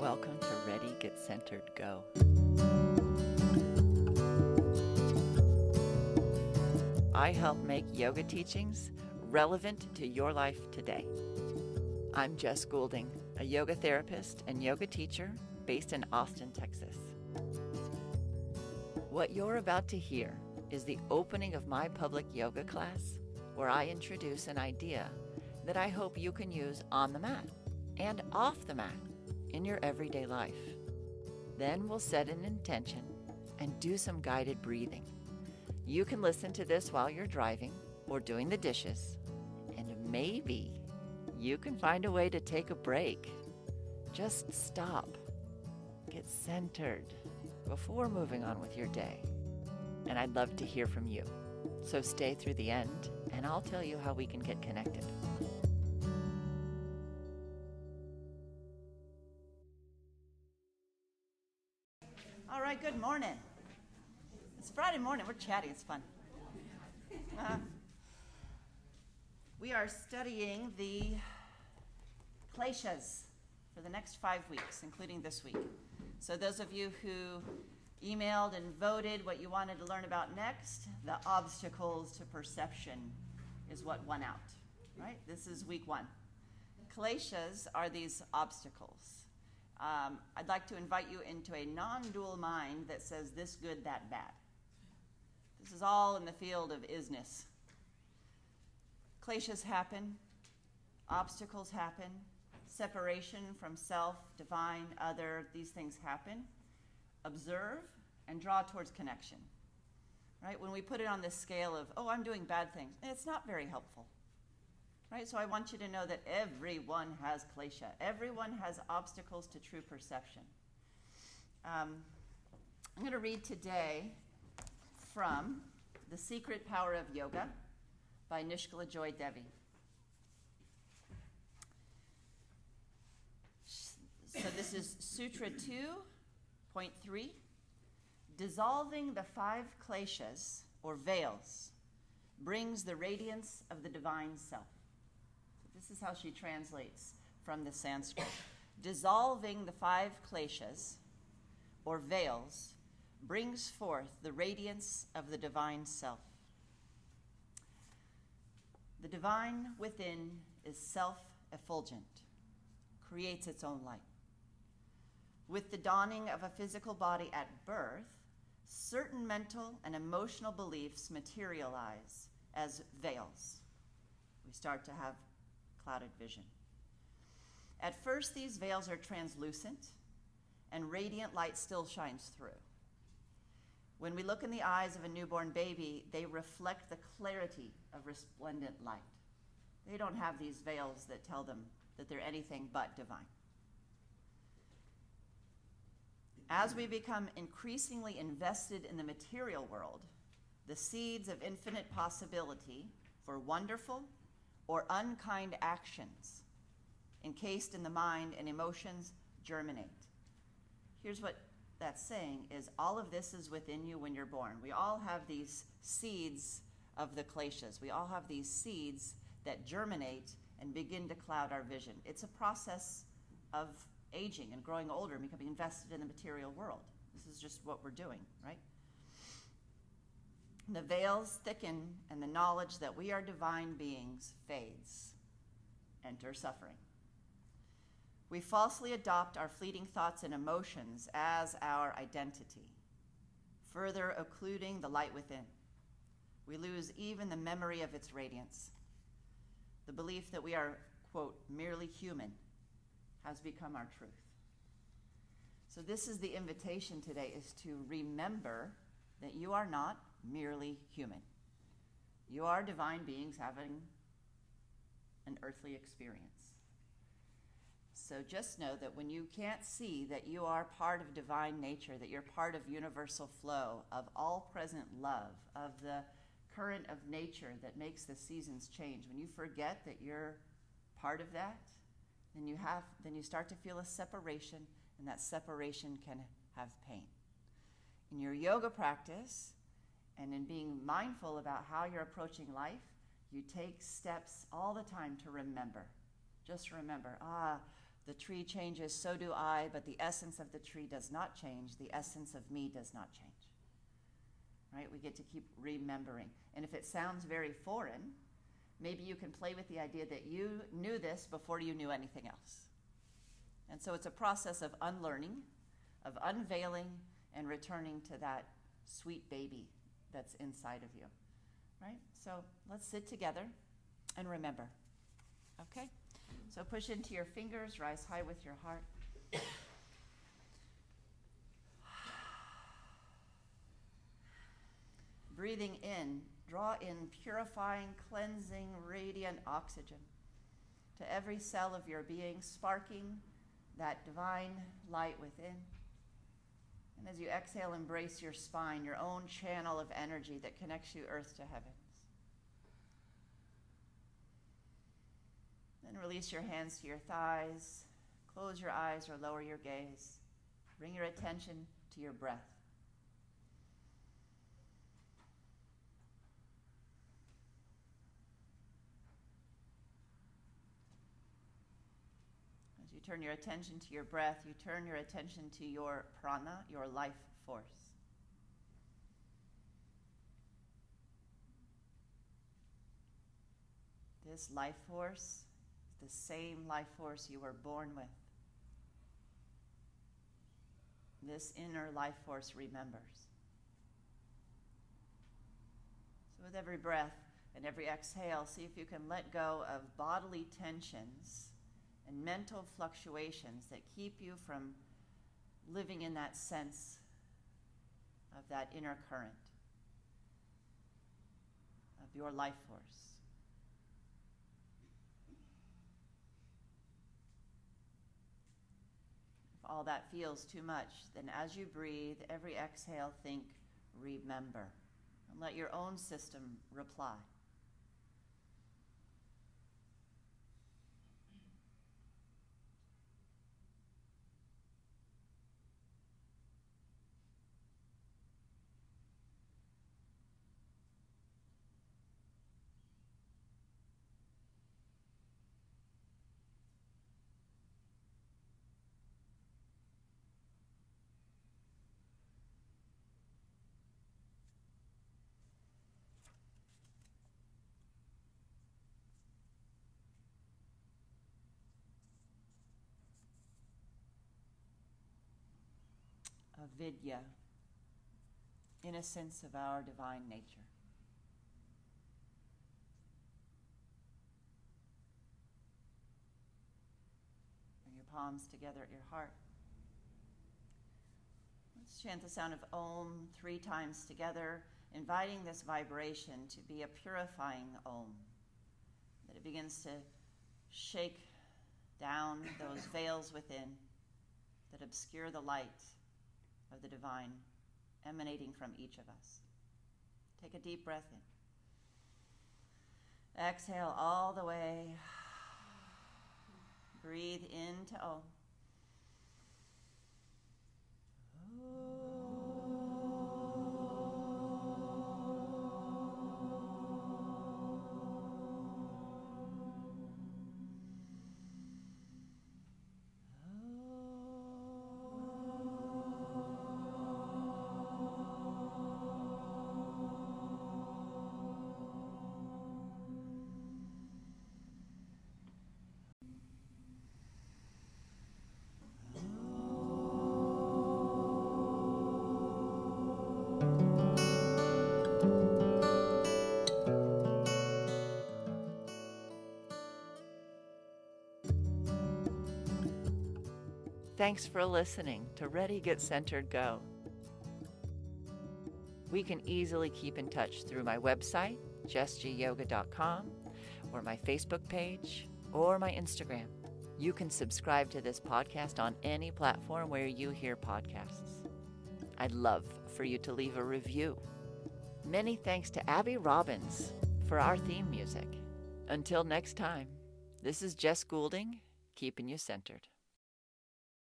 Welcome to Ready, Get Centered, Go. I help make yoga teachings relevant to your life today. I'm Jess Goulding, a yoga therapist and yoga teacher based in Austin, Texas. What you're about to hear is the opening of my public yoga class where I introduce an idea that I hope you can use on the mat and off the mat in your everyday life. Then we'll set an intention and do some guided breathing. You can listen to this while you're driving or doing the dishes, and maybe you can find a way to take a break. Just stop, get centered before moving on with your day. And I'd love to hear from you. So stay through the end, and I'll tell you how we can get connected. All right, good morning. It's Friday morning. We're chatty. It's fun. Uh, we are studying the kleshas for the next five weeks, including this week. So, those of you who emailed and voted what you wanted to learn about next, the obstacles to perception is what won out, right? This is week one. Kleshas are these obstacles. Um, I'd like to invite you into a non dual mind that says this good, that bad. This is all in the field of isness. Kleshas happen, obstacles happen, separation from self, divine, other, these things happen. Observe and draw towards connection. Right? When we put it on this scale of, oh, I'm doing bad things, it's not very helpful. Right? So I want you to know that everyone has klesha. Everyone has obstacles to true perception. Um, I'm going to read today from The Secret Power of Yoga by Nischala Joy Devi. So this is Sutra 2.3. Dissolving the five kleshas, or veils, brings the radiance of the divine self. This is how she translates from the Sanskrit. Dissolving the five kleshas, or veils, brings forth the radiance of the divine self. The divine within is self effulgent, creates its own light. With the dawning of a physical body at birth, certain mental and emotional beliefs materialize as veils. We start to have clouded vision. At first, these veils are translucent, and radiant light still shines through. When we look in the eyes of a newborn baby, they reflect the clarity of resplendent light. They don't have these veils that tell them that they're anything but divine. As we become increasingly invested in the material world, the seeds of infinite possibility for wonderful or unkind actions encased in the mind and emotions germinate. Here's what that's saying is all of this is within you when you're born. We all have these seeds of the kleshas. We all have these seeds that germinate and begin to cloud our vision. It's a process of aging and growing older and becoming invested in the material world. This is just what we're doing, right? The veils thicken and the knowledge that we are divine beings fades. Enter suffering. We falsely adopt our fleeting thoughts and emotions as our identity, further occluding the light within. We lose even the memory of its radiance. The belief that we are, quote, merely human has become our truth. So this is the invitation today is to remember that you are not merely human. You are divine beings having an earthly experience. So just know that when you can't see that you are part of divine nature, that you're part of universal flow, of all present love, of the current of nature that makes the seasons change, when you forget that you're part of that, then you have then you start to feel a separation and that separation can have pain in your yoga practice and in being mindful about how you're approaching life You take steps all the time to remember. Just remember, ah, the tree changes, so do I, but the essence of the tree does not change. The essence of me does not change. Right? We get to keep remembering. And if it sounds very foreign, maybe you can play with the idea that you knew this before you knew anything else. And so it's a process of unlearning, of unveiling, and returning to that sweet baby that's inside of you. Right? So let's sit together and remember. Okay? So push into your fingers, rise high with your heart. Breathing in, draw in purifying, cleansing, radiant oxygen to every cell of your being, sparking that divine light within. And as you exhale, embrace your spine, your own channel of energy that connects you earth to heavens. Then release your hands to your thighs. Close your eyes or lower your gaze. Bring your attention to your breath. You turn your attention to your breath, you turn your attention to your prana, your life force. This life force is the same life force you were born with. This inner life force remembers. So, with every breath and every exhale, see if you can let go of bodily tensions and mental fluctuations that keep you from living in that sense of that inner current of your life force. If all that feels too much, then as you breathe, every exhale, think, remember. And let your own system reply. Avidya, innocence of our divine nature. Bring your palms together at your heart. Let's chant the sound of Om three times together, inviting this vibration to be a purifying Om, that it begins to shake down those veils within that obscure the light of the divine emanating from each of us. Take a deep breath in. Exhale all the way. Breathe into Om. Thanks for listening to Ready, Get Centered, Go. We can easily keep in touch through my website, jessgyoga.com, or my Facebook page, or my Instagram. You can subscribe to this podcast on any platform where you hear podcasts. I'd love for you to leave a review. Many thanks to Abby Robbins for our theme music. Until next time, this is Jess Goulding, keeping you centered.